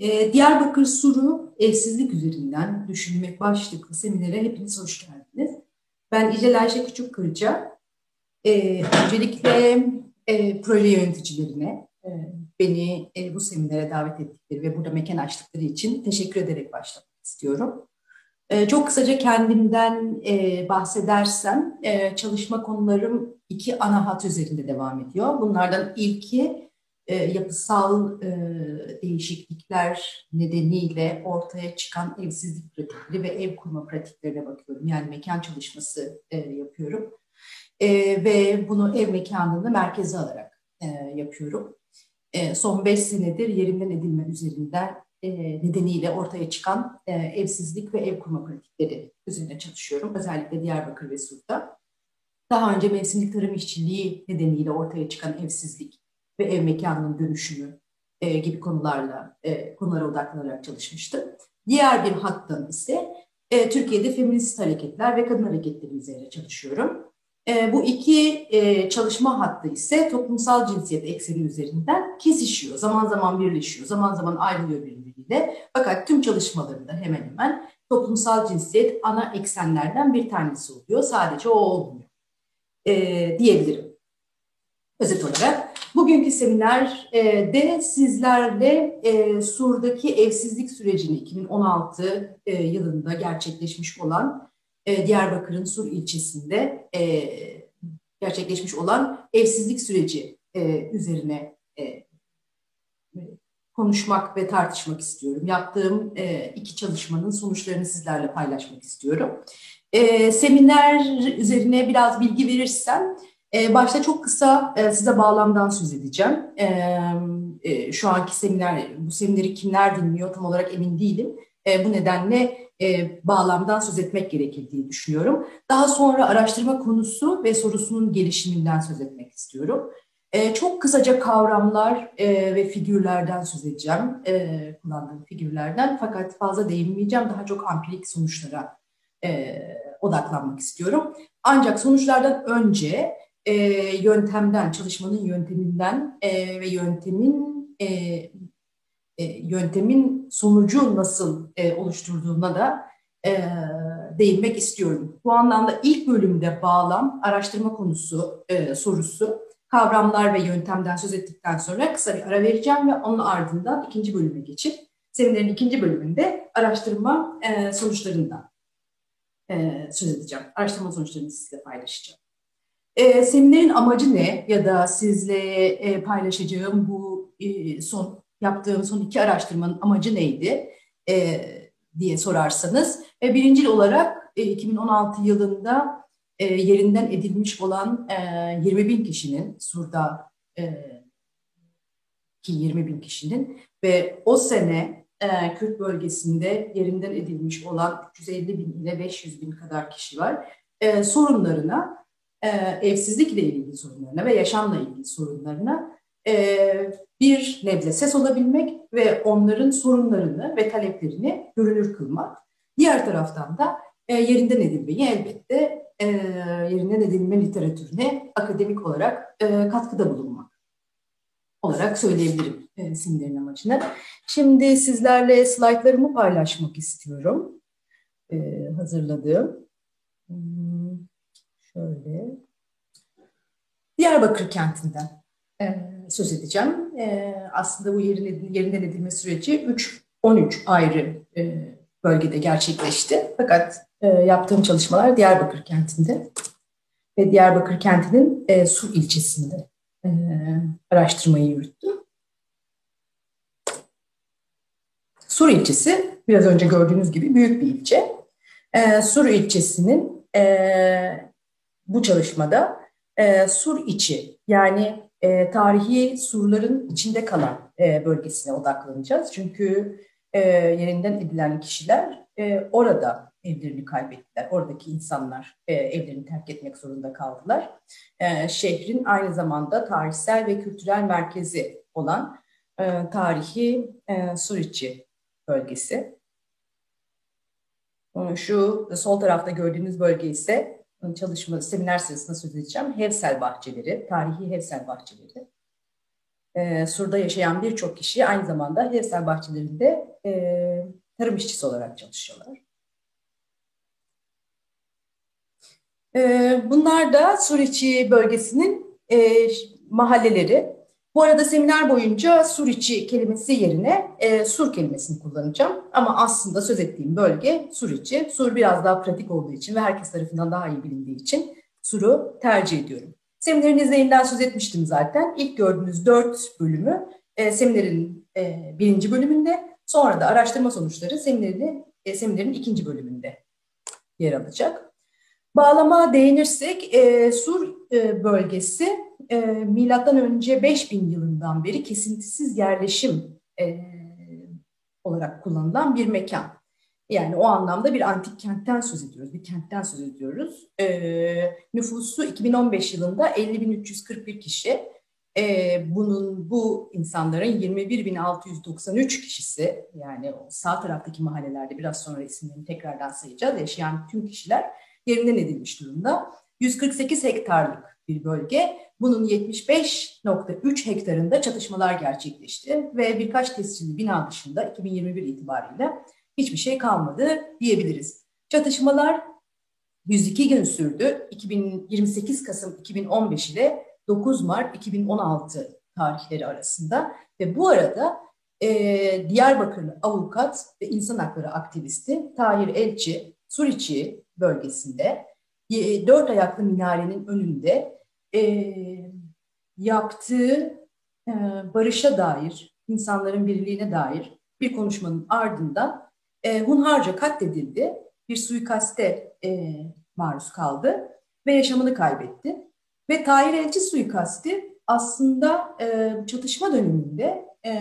Ee, Diyarbakır Suru evsizlik üzerinden düşünmek başlıklı seminere hepiniz hoş geldiniz. Ben İcel Ayşe Küçükkırca. Ee, öncelikle e, proje yöneticilerine e, beni e, bu seminere davet ettikleri ve burada mekan açtıkları için teşekkür ederek başlamak istiyorum. E, çok kısaca kendimden e, bahsedersem e, çalışma konularım iki ana hat üzerinde devam ediyor. Bunlardan ilki e, yapısal e, değişiklikler nedeniyle ortaya çıkan evsizlik pratikleri ve ev kurma pratiklerine bakıyorum. Yani mekan çalışması e, yapıyorum. E, ve bunu ev mekanını merkeze alarak e, yapıyorum. E, son beş senedir yerinden edilme üzerinden e, nedeniyle ortaya çıkan e, evsizlik ve ev kurma pratikleri üzerine çalışıyorum. Özellikle Diyarbakır ve Sur'da. Daha önce mevsimlik tarım işçiliği nedeniyle ortaya çıkan evsizlik ve ev mekanının dönüşümü e, gibi konularla e, konulara odaklanarak çalışmıştım. Diğer bir hattan ise e, Türkiye'de feminist hareketler ve kadın hareketleri üzerine çalışıyorum. E, bu iki e, çalışma hattı ise toplumsal cinsiyet ekseni üzerinden kesişiyor. Zaman zaman birleşiyor, zaman zaman ayrılıyor birbiriyle. Fakat tüm çalışmalarında hemen hemen toplumsal cinsiyet ana eksenlerden bir tanesi oluyor. Sadece o olmuyor e, diyebilirim. Özet olarak bugünkü seminerde sizlerle e, Sur'daki evsizlik sürecini 2016 e, yılında gerçekleşmiş olan e, Diyarbakır'ın Sur ilçesinde e, gerçekleşmiş olan evsizlik süreci e, üzerine e, konuşmak ve tartışmak istiyorum. Yaptığım e, iki çalışmanın sonuçlarını sizlerle paylaşmak istiyorum. E, seminer üzerine biraz bilgi verirsem, e, başta çok kısa e, size bağlamdan söz edeceğim. E, e, şu anki seminer, bu semineri kimler dinliyor tam olarak emin değilim. E, bu nedenle e, bağlamdan söz etmek gerekir düşünüyorum. Daha sonra araştırma konusu ve sorusunun gelişiminden söz etmek istiyorum. Çok kısaca kavramlar ve figürlerden söz edeceğim, kullandığım figürlerden. Fakat fazla değinmeyeceğim, daha çok ampirik sonuçlara odaklanmak istiyorum. Ancak sonuçlardan önce e, yöntemden, çalışmanın yönteminden e, ve yöntemin e, e, yöntemin sonucu nasıl e, oluşturduğuna da e, değinmek istiyorum. Bu anlamda ilk bölümde bağlam, araştırma konusu, e, sorusu, kavramlar ve yöntemden söz ettikten sonra kısa bir ara vereceğim ve onun ardından ikinci bölüme geçip seminerin ikinci bölümünde araştırma e, sonuçlarından e, söz edeceğim. Araştırma sonuçlarını sizle paylaşacağım. E, seminerin amacı ne ya da sizle e, paylaşacağım bu e, son yaptığım son iki araştırmanın amacı neydi e, diye sorarsanız. E, birincil olarak e, 2016 yılında e, yerinden edilmiş olan e, 20 bin kişinin Sur'da e, ki 20 bin kişinin ve o sene e, Kürt bölgesinde yerinden edilmiş olan 350 bin ile 500 bin kadar kişi var. E, sorunlarına, e, evsizlikle ilgili sorunlarına ve yaşamla ilgili sorunlarına e, bir nebze ses olabilmek ve onların sorunlarını ve taleplerini görünür kılmak. Diğer taraftan da e, yerinden edilmeyi elbette e, yerinden edilme literatürüne akademik olarak e, katkıda bulunmak olarak söyleyebilirim e, seminerin amacını. Şimdi sizlerle slaytlarımı paylaşmak istiyorum. E, hazırladığım. Hmm, şöyle. Diyarbakır kentinden e, söz edeceğim. E, aslında bu yerin, yerinden edilme süreci 3-13 ayrı e, bölgede gerçekleşti. Fakat e, yaptığım çalışmalar Diyarbakır kentinde ve Diyarbakır kentinin e, Sur ilçesinde e, araştırmayı yürüttüm. Sur ilçesi biraz önce gördüğünüz gibi büyük bir ilçe. E, Sur ilçesinin e, bu çalışmada e, Sur içi yani e, tarihi surların içinde kalan e, bölgesine odaklanacağız. Çünkü e, yerinden edilen kişiler e, orada evlerini kaybettiler. Oradaki insanlar e, evlerini terk etmek zorunda kaldılar. E, şehrin aynı zamanda tarihsel ve kültürel merkezi olan e, tarihi e, Suriçi bölgesi. Şu sol tarafta gördüğünüz bölge ise çalışma, seminer sırasında söz edeceğim. Hevsel bahçeleri, tarihi Hevsel bahçeleri. e, Sur'da yaşayan birçok kişi aynı zamanda Hevsel bahçelerinde e, tarım işçisi olarak çalışıyorlar. E, bunlar da Suriçi bölgesinin e, mahalleleri. Bu arada seminer boyunca Suriçi kelimesi yerine e, Sur kelimesini kullanacağım. Ama aslında söz ettiğim bölge Suriçi. Sur biraz daha pratik olduğu için ve herkes tarafından daha iyi bilindiği için Sur'u tercih ediyorum. Seminerin izleyinden söz etmiştim zaten. İlk gördüğünüz dört bölümü e, seminerin e, birinci bölümünde, sonra da araştırma sonuçları seminerin, e, seminerin ikinci bölümünde yer alacak. Bağlama değinirsek e, Sur e, bölgesi e, milattan önce 5000 yılından beri kesintisiz yerleşim e, olarak kullanılan bir mekan. Yani o anlamda bir antik kentten söz ediyoruz, bir kentten söz ediyoruz. E, nüfusu 2015 yılında 50.341 kişi. E, bunun bu insanların 21.693 kişisi yani o sağ taraftaki mahallelerde biraz sonra isimlerini tekrardan sayacağız. Yaşayan tüm kişiler yerinden edilmiş durumda. 148 hektarlık bir bölge. Bunun 75.3 hektarında çatışmalar gerçekleşti ve birkaç tescilli bina dışında 2021 itibariyle hiçbir şey kalmadı diyebiliriz. Çatışmalar 102 gün sürdü. 2028 Kasım 2015 ile 9 Mart 2016 tarihleri arasında ve bu arada e, Diyarbakırlı avukat ve insan hakları aktivisti Tahir Elçi Suriçi bölgesinde dört ayaklı minarenin önünde e, yaptığı e, barışa dair, insanların birliğine dair bir konuşmanın ardından e, hunharca katledildi. Bir suikaste e, maruz kaldı ve yaşamını kaybetti. Ve Tahir Elçi suikasti aslında e, çatışma döneminde e,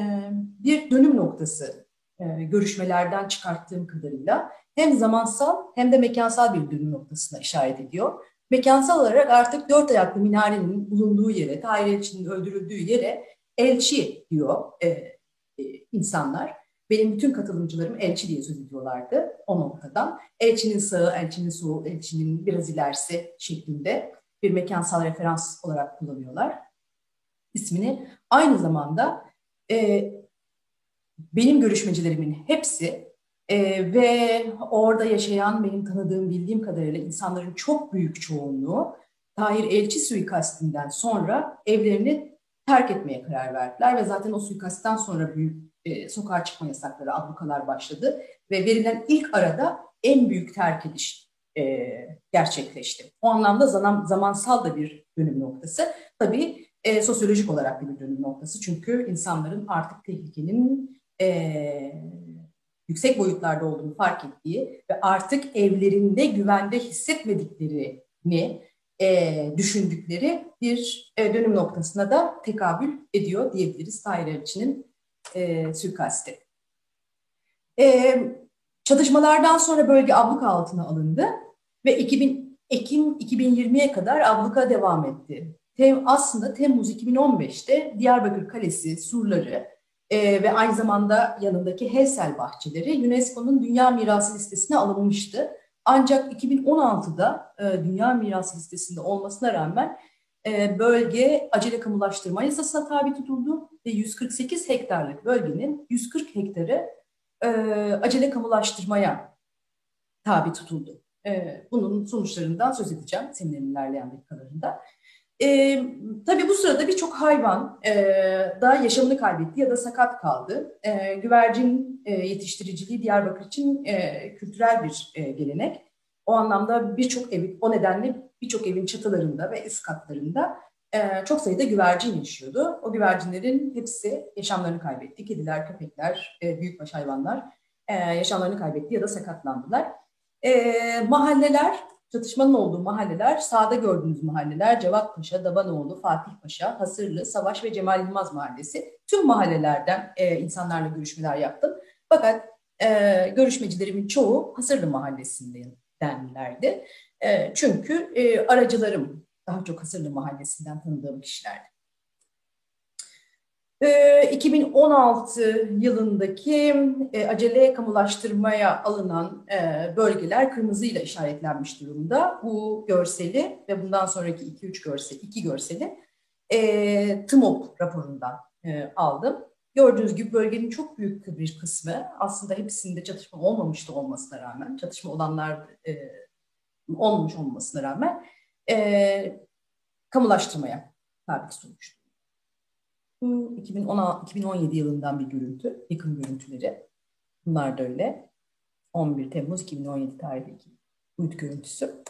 bir dönüm noktası e, görüşmelerden çıkarttığım kadarıyla hem zamansal hem de mekansal bir dönüm noktasına işaret ediyor. Mekansal olarak artık dört ayaklı minarenin bulunduğu yere, Tahir öldürüldüğü yere elçi diyor e, e, insanlar. Benim bütün katılımcılarım elçi diye söz ediyorlardı o noktadan. Elçinin sağı, elçinin solu, elçinin biraz ilerisi şeklinde bir mekansal referans olarak kullanıyorlar ismini. Aynı zamanda e, benim görüşmecilerimin hepsi e, ve orada yaşayan benim tanıdığım bildiğim kadarıyla insanların çok büyük çoğunluğu Tahir Elçi suikastinden sonra evlerini terk etmeye karar verdiler ve zaten o suikastten sonra büyük e, sokağa çıkma yasakları, ablukalar başladı ve verilen ilk arada en büyük terk ediş e, gerçekleşti. O anlamda zaman, zamansal da bir dönüm noktası. Tabii e, sosyolojik olarak bir dönüm noktası çünkü insanların artık tehlikenin e, yüksek boyutlarda olduğunu fark ettiği ve artık evlerinde güvende hissetmediklerini e, düşündükleri bir e, dönüm noktasına da tekabül ediyor diyebiliriz Tahir Elçi'nin e, suikasti. E, çatışmalardan sonra bölge abluka altına alındı ve 2000, Ekim 2020'ye kadar abluka devam etti. Tem, aslında Temmuz 2015'te Diyarbakır Kalesi surları e, ve aynı zamanda yanındaki Hevsel bahçeleri UNESCO'nun Dünya Mirası listesine alınmıştı. Ancak 2016'da e, Dünya Mirası listesinde olmasına rağmen e, bölge acele kamulaştırma yasasına tabi tutuldu ve 148 hektarlık bölgenin 140 hektarı e, acele kamulaştırmaya tabi tutuldu. E, bunun sonuçlarından söz edeceğim seminerin ilerleyen dakikalarında. E, tabii bu sırada birçok hayvan e, da yaşamını kaybetti ya da sakat kaldı. E, güvercin e, yetiştiriciliği Diyarbakır için e, kültürel bir e, gelenek. O anlamda birçok ev, o nedenle birçok evin çatılarında ve üst katlarında e, çok sayıda güvercin yaşıyordu. O güvercinlerin hepsi yaşamlarını kaybetti. Kediler, köpekler, e, büyükbaş hayvanlar e, yaşamlarını kaybetti ya da sakatlandılar. E, mahalleler Çatışmanın olduğu mahalleler, sağda gördüğünüz mahalleler Cevat Paşa, Dabanoğlu, Fatih Paşa, Hasırlı, Savaş ve Cemal Yılmaz Mahallesi. Tüm mahallelerden e, insanlarla görüşmeler yaptım. Fakat e, görüşmecilerimin çoğu Hasırlı Mahallesi'ndenlerdi. E, çünkü e, aracılarım daha çok Hasırlı Mahallesi'nden tanıdığım kişilerdi. 2016 ee, yılındaki e, acele kamulaştırmaya alınan e, bölgeler kırmızıyla işaretlenmiş durumda. Bu görseli ve bundan sonraki 2-3 görsel, iki görseli e, TMOP raporundan aldım. Gördüğünüz gibi bölgenin çok büyük bir kısmı aslında hepsinde çatışma olmamıştı olmasına rağmen, çatışma olanlar olmamış olmasına rağmen kamulaştırmaya tabi tutulmuştu. Bu 2016, 2017 yılından bir görüntü, yıkım görüntüleri. Bunlar da öyle. 11 Temmuz 2017 tarihindeki uyut görüntüsü.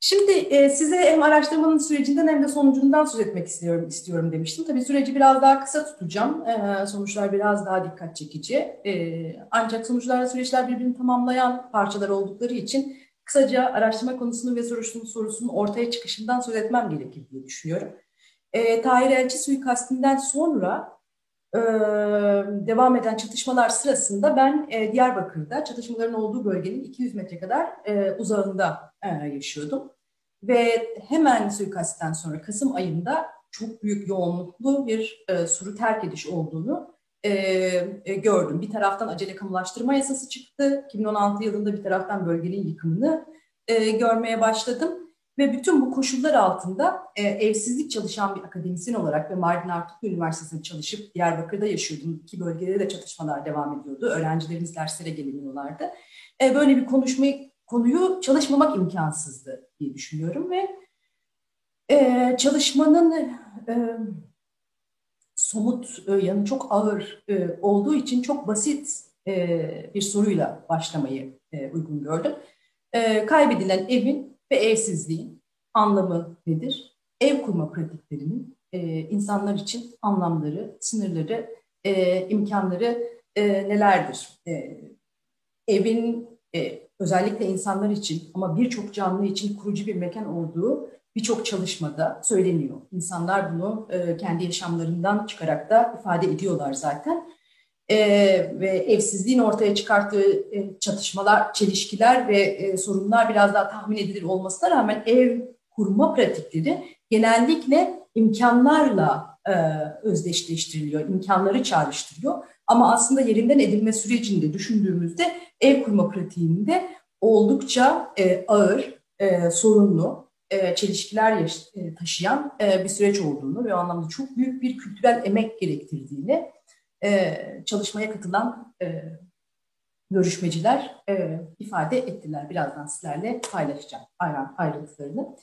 Şimdi e, size hem araştırmanın sürecinden hem de sonucundan söz etmek istiyorum istiyorum demiştim. Tabii süreci biraz daha kısa tutacağım. E, sonuçlar biraz daha dikkat çekici. E, ancak sonuçlarla süreçler birbirini tamamlayan parçalar oldukları için kısaca araştırma konusunun ve sorusunun sorusunun ortaya çıkışından söz etmem gerekir diye düşünüyorum. E, Tahir Elçi suikastinden sonra e, devam eden çatışmalar sırasında ben e, Diyarbakır'da çatışmaların olduğu bölgenin 200 metre kadar e, uzağında e, yaşıyordum. Ve hemen suikastten sonra Kasım ayında çok büyük yoğunluklu bir e, suru terk ediş olduğunu e, e, gördüm. Bir taraftan acele kamulaştırma yasası çıktı. 2016 yılında bir taraftan bölgenin yıkımını e, görmeye başladım. Ve bütün bu koşullar altında e, evsizlik çalışan bir akademisyen olarak ve Mardin Artuklu Üniversitesi'nde çalışıp Diyarbakır'da yaşıyordum. İki bölgede de çatışmalar devam ediyordu. Öğrencilerimiz derslere gelemiyorlardı. E, böyle bir konuşmayı, konuyu çalışmamak imkansızdı diye düşünüyorum ve e, çalışmanın e, somut e, yanı çok ağır e, olduğu için çok basit e, bir soruyla başlamayı e, uygun gördüm. E, kaybedilen evin ve evsizliğin anlamı nedir? Ev kurma pratiklerinin e, insanlar için anlamları, sınırları, e, imkanları e, nelerdir? E, evin e, özellikle insanlar için ama birçok canlı için kurucu bir mekan olduğu birçok çalışmada söyleniyor. İnsanlar bunu e, kendi yaşamlarından çıkarak da ifade ediyorlar zaten e, ve evsizliğin ortaya çıkarttığı e, çatışmalar, çelişkiler ve e, sorunlar biraz daha tahmin edilir olmasına rağmen ev kurma pratikleri genellikle imkanlarla e, özdeşleştiriliyor, imkanları çağrıştırıyor. Ama aslında yerinden edilme sürecinde düşündüğümüzde ev kurma pratiğinde oldukça e, ağır, e, sorunlu, e, çelişkiler yaş- e, taşıyan e, bir süreç olduğunu ve o anlamda çok büyük bir kültürel emek gerektirdiğini e, çalışmaya katılan e, görüşmeciler e, ifade ettiler. Birazdan sizlerle paylaşacağım ayrıntılarını.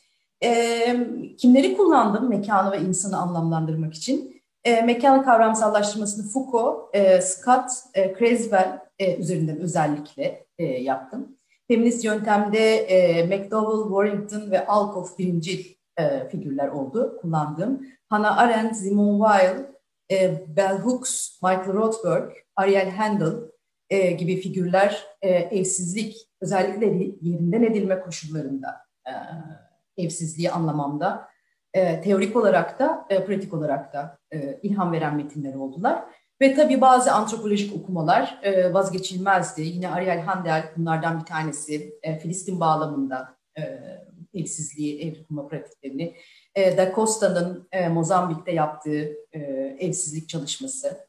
E, kimleri kullandım mekanı ve insanı anlamlandırmak için? E, mekan kavramsallaştırmasını Foucault, e, Scott, e, Creswell e, üzerinden özellikle e, yaptım. Feminist yöntemde e, McDowell, Warrington ve Alcoff birinci e, figürler oldu kullandığım. Hannah Arendt, Simone Weil, e, Bell Hooks, Michael Rothberg, Ariel Handel e, gibi figürler e, evsizlik, özellikle yerinden edilme koşullarında e, evsizliği anlamamda e, teorik olarak da, e, pratik olarak da e, ilham veren metinler oldular. Ve tabii bazı antropolojik okumalar e, vazgeçilmezdi. Yine Ariel Handel bunlardan bir tanesi. E, Filistin bağlamında e, evsizliği, ev kurma pratiklerini e, da Costa'nın e, Mozambik'te yaptığı e, evsizlik çalışması,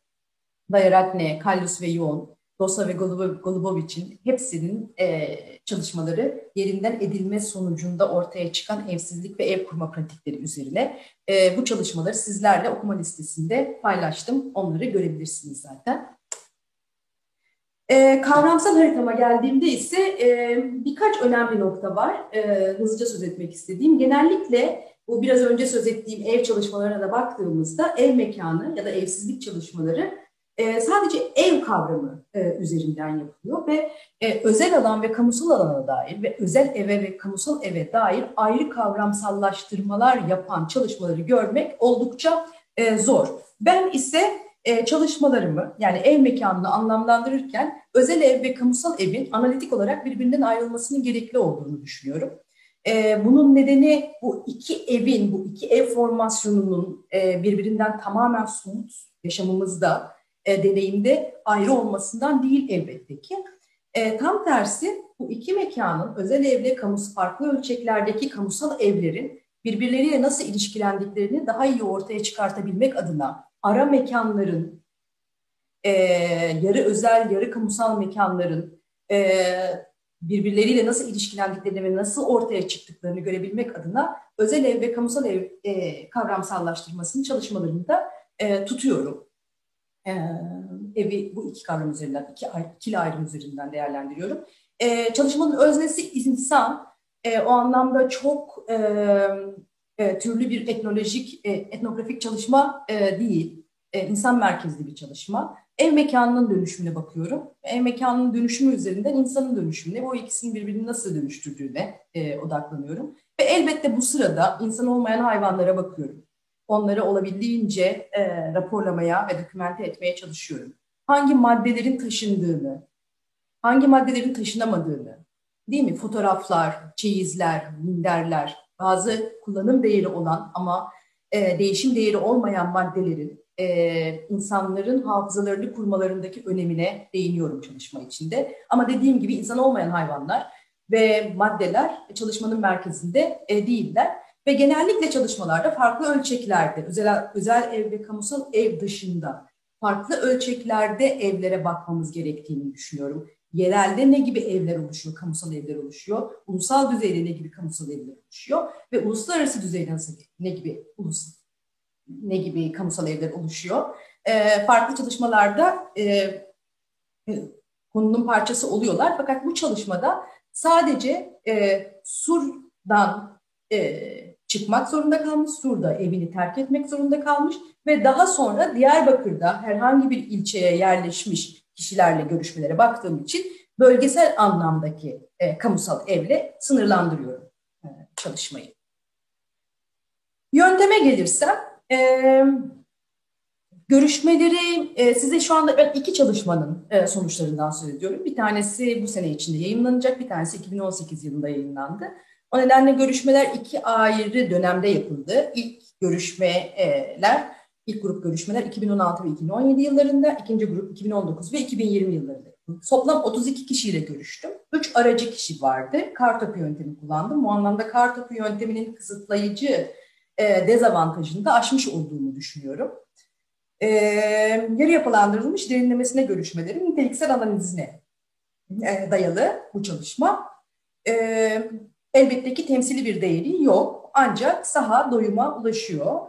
Dayaratne, Kallus ve Yoğun, Dosa ve Golubovic'in hepsinin e, çalışmaları yerinden edilme sonucunda ortaya çıkan evsizlik ve ev kurma pratikleri üzerine. E, bu çalışmaları sizlerle okuma listesinde paylaştım. Onları görebilirsiniz zaten. E, kavramsal haritama geldiğimde ise e, birkaç önemli nokta var. E, hızlıca söz etmek istediğim. Genellikle bu biraz önce söz ettiğim ev çalışmalarına da baktığımızda ev mekanı ya da evsizlik çalışmaları e, sadece ev kavramı e, üzerinden yapılıyor ve e, özel alan ve kamusal alana dair ve özel eve ve kamusal eve dair ayrı kavramsallaştırmalar yapan çalışmaları görmek oldukça e, zor. Ben ise e, çalışmalarımı yani ev mekanını anlamlandırırken özel ev ve kamusal evin analitik olarak birbirinden ayrılmasının gerekli olduğunu düşünüyorum. E, bunun nedeni bu iki evin, bu iki ev formasyonunun e, birbirinden tamamen somut yaşamımızda, e, deneyimde ayrı olmasından değil elbette ki. E, tam tersi bu iki mekanın özel evle kamusu farklı ölçeklerdeki kamusal evlerin birbirleriyle nasıl ilişkilendiklerini daha iyi ortaya çıkartabilmek adına ara mekanların, e, yarı özel, yarı kamusal mekanların birbirleriyle nasıl ilişkilendiklerini ve nasıl ortaya çıktıklarını görebilmek adına özel ev ve kamusal ev e, kavramsallaştırmasını çalışmalarında e, tutuyorum. E, evi bu iki kavram üzerinden, iki ikili ayrım üzerinden değerlendiriyorum. E, çalışmanın öznesi insan. E, o anlamda çok e, e, türlü bir etnolojik, e, etnografik çalışma e, değil. E, insan merkezli bir çalışma. Ev mekanının dönüşümüne bakıyorum. Ev mekanının dönüşümü üzerinden insanın dönüşümüne, bu ikisinin birbirini nasıl dönüştürdüğüne e, odaklanıyorum. Ve elbette bu sırada insan olmayan hayvanlara bakıyorum. Onları olabildiğince e, raporlamaya ve dokümente etmeye çalışıyorum. Hangi maddelerin taşındığını, hangi maddelerin taşınamadığını, değil mi? Fotoğraflar, çeyizler, minderler, bazı kullanım değeri olan ama e, değişim değeri olmayan maddelerin e, insanların hafızalarını kurmalarındaki önemine değiniyorum çalışma içinde. Ama dediğim gibi insan olmayan hayvanlar ve maddeler çalışmanın merkezinde e, değiller. Ve genellikle çalışmalarda farklı ölçeklerde, özel, özel ev ve kamusal ev dışında farklı ölçeklerde evlere bakmamız gerektiğini düşünüyorum. Yerelde ne gibi evler oluşuyor, kamusal evler oluşuyor, ulusal düzeyde ne gibi kamusal evler oluşuyor ve uluslararası düzeyde nasıl, ne gibi ulusal ne gibi kamusal evler oluşuyor. E, farklı çalışmalarda e, konunun parçası oluyorlar. Fakat bu çalışmada sadece e, Sur'dan e, çıkmak zorunda kalmış, Sur'da evini terk etmek zorunda kalmış ve daha sonra Diyarbakır'da herhangi bir ilçeye yerleşmiş kişilerle görüşmelere baktığım için bölgesel anlamdaki e, kamusal evle sınırlandırıyorum e, çalışmayı. Yönteme gelirsem e, görüşmeleri e, size şu anda ben iki çalışmanın e, sonuçlarından söz ediyorum. Bir tanesi bu sene içinde yayınlanacak, bir tanesi 2018 yılında yayınlandı. O nedenle görüşmeler iki ayrı dönemde yapıldı. İlk görüşmeler, ilk grup görüşmeler 2016 ve 2017 yıllarında, ikinci grup 2019 ve 2020 yıllarında. Toplam 32 kişiyle görüştüm. Üç aracı kişi vardı. Kartopu yöntemi kullandım. Bu anlamda kartopu yönteminin kısıtlayıcı e, dezavantajını da aşmış olduğumu düşünüyorum. E, yarı yapılandırılmış derinlemesine görüşmelerin niteliksel analizine e, dayalı bu çalışma. E, elbette ki temsili bir değeri yok ancak saha doyuma ulaşıyor.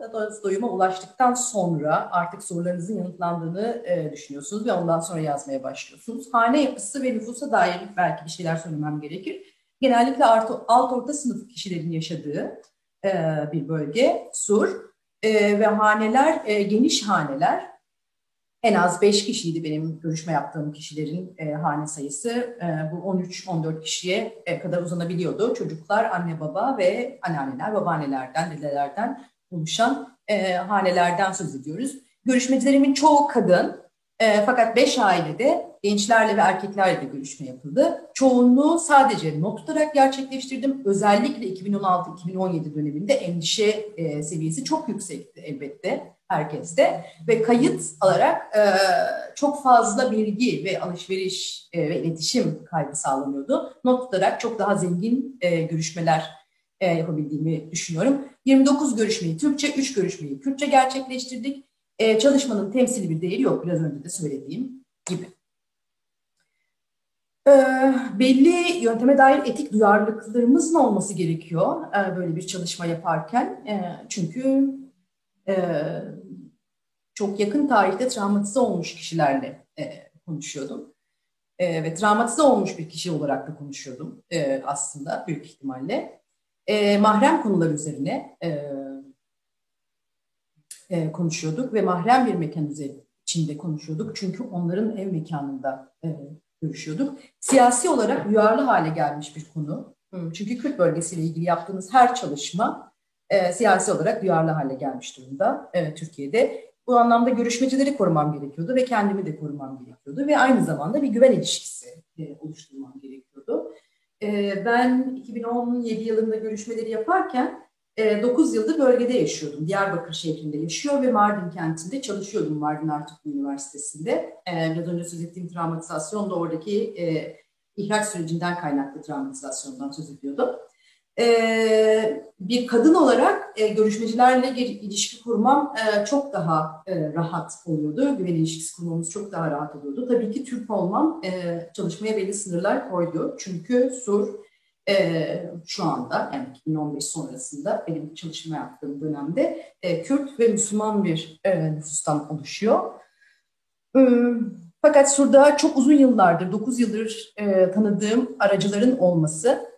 Doyuma ulaştıktan sonra artık sorularınızın yanıtlandığını e, düşünüyorsunuz ve ondan sonra yazmaya başlıyorsunuz. Hane yapısı ve nüfusa dair belki bir şeyler söylemem gerekir. Genellikle alt, alt orta sınıf kişilerin yaşadığı bir bölge, Sur. E, ve haneler, e, geniş haneler. En az 5 kişiydi benim görüşme yaptığım kişilerin e, hane sayısı. E, bu 13-14 kişiye e, kadar uzanabiliyordu. Çocuklar, anne baba ve anneanneler, babaannelerden, dedelerden oluşan e, hanelerden söz ediyoruz. Görüşmecilerimin çoğu kadın, e, fakat 5 ailede gençlerle ve erkeklerle de görüşme yapıldı. Çoğunluğu sadece not tutarak gerçekleştirdim. Özellikle 2016-2017 döneminde endişe e, seviyesi çok yüksekti elbette herkeste ve kayıt alarak e, çok fazla bilgi ve alışveriş e, ve iletişim kaybı sağlanıyordu. Not tutarak çok daha zengin e, görüşmeler e, yapabildiğimi düşünüyorum. 29 görüşmeyi Türkçe, 3 görüşmeyi Kürtçe gerçekleştirdik. E, çalışmanın temsili bir değeri yok biraz önce de söylediğim gibi. E, belli yönteme dair etik duyarlılıklarımızın olması gerekiyor e, böyle bir çalışma yaparken. E, çünkü e, çok yakın tarihte travmatize olmuş kişilerle konuşuyordum. Ve travmatize olmuş bir kişi olarak da konuşuyordum aslında büyük ihtimalle. Mahrem konular üzerine konuşuyorduk ve mahrem bir mekan içinde konuşuyorduk. Çünkü onların ev mekanında görüşüyorduk. Siyasi olarak duyarlı hale gelmiş bir konu. Çünkü Kürt bölgesiyle ilgili yaptığımız her çalışma e, siyasi olarak duyarlı hale gelmiş durumda e, Türkiye'de. Bu anlamda görüşmecileri korumam gerekiyordu ve kendimi de korumam gerekiyordu ve aynı zamanda bir güven ilişkisi e, oluşturmam gerekiyordu. E, ben 2017 yılında görüşmeleri yaparken 9 e, yıldır bölgede yaşıyordum. Diyarbakır şehrinde yaşıyor ve Mardin kentinde çalışıyordum Mardin Artuklu Üniversitesi'nde. E, biraz önce söz ettiğim travmatizasyon da oradaki e, ihraç sürecinden kaynaklı travmatizasyondan söz ediyordum. e, bir kadın olarak görüşmecilerle ilişki kurmam çok daha rahat oluyordu. Güven ilişkisi kurmamız çok daha rahat oluyordu. Tabii ki Türk olmam çalışmaya belli sınırlar koydu. Çünkü SUR e, şu anda yani 2015 sonrasında benim çalışma yaptığım dönemde e, Kürt ve Müslüman bir e, nüfustan oluşuyor. E, fakat Sur'da çok uzun yıllardır, 9 yıldır e, tanıdığım aracıların olması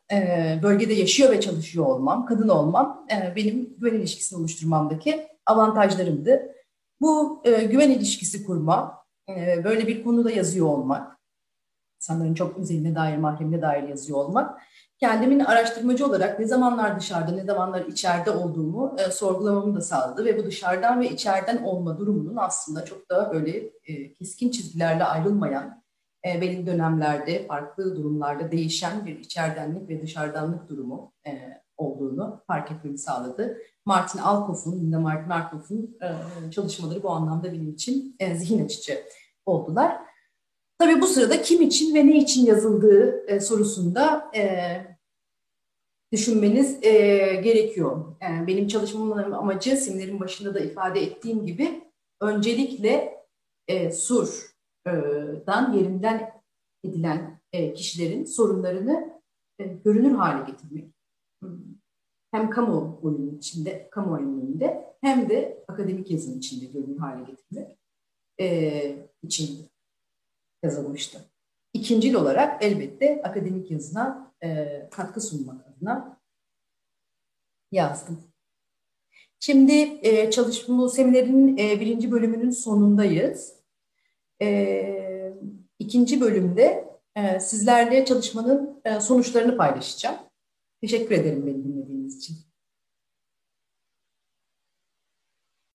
bölgede yaşıyor ve çalışıyor olmam, kadın olmam benim güven ilişkisini oluşturmamdaki avantajlarımdı. Bu güven ilişkisi kurma, böyle bir konuda yazıyor olmak, insanların çok özeline dair, mahremine dair yazıyor olmak, kendimin araştırmacı olarak ne zamanlar dışarıda, ne zamanlar içeride olduğumu e, sorgulamamı da sağladı ve bu dışarıdan ve içeriden olma durumunun aslında çok daha böyle e, keskin çizgilerle ayrılmayan e, belli dönemlerde, farklı durumlarda değişen bir içerdenlik ve dışarıdanlık durumu e, olduğunu fark etmemi sağladı. Martin Alkoff'un, Linda Martin Alkoff'un e, çalışmaları bu anlamda benim için e, zihin açıcı oldular. Tabii bu sırada kim için ve ne için yazıldığı e, sorusunda e, düşünmeniz e, gerekiyor. Yani benim çalışmamın amacı seminerin başında da ifade ettiğim gibi öncelikle e, sur, dan yerinden edilen e, kişilerin sorunlarını e, görünür hale getirmek. Hem kamuoyunun içinde, kamuoyunun önünde hem de akademik yazın içinde görünür hale getirmek e, için yazılmıştı. İkincil olarak elbette akademik yazına katkı sunmak adına yazdım. Şimdi e, çalışma seminerin birinci bölümünün sonundayız. E, ikinci bölümde e, sizlerle çalışmanın e, sonuçlarını paylaşacağım. Teşekkür ederim beni dinlediğiniz için.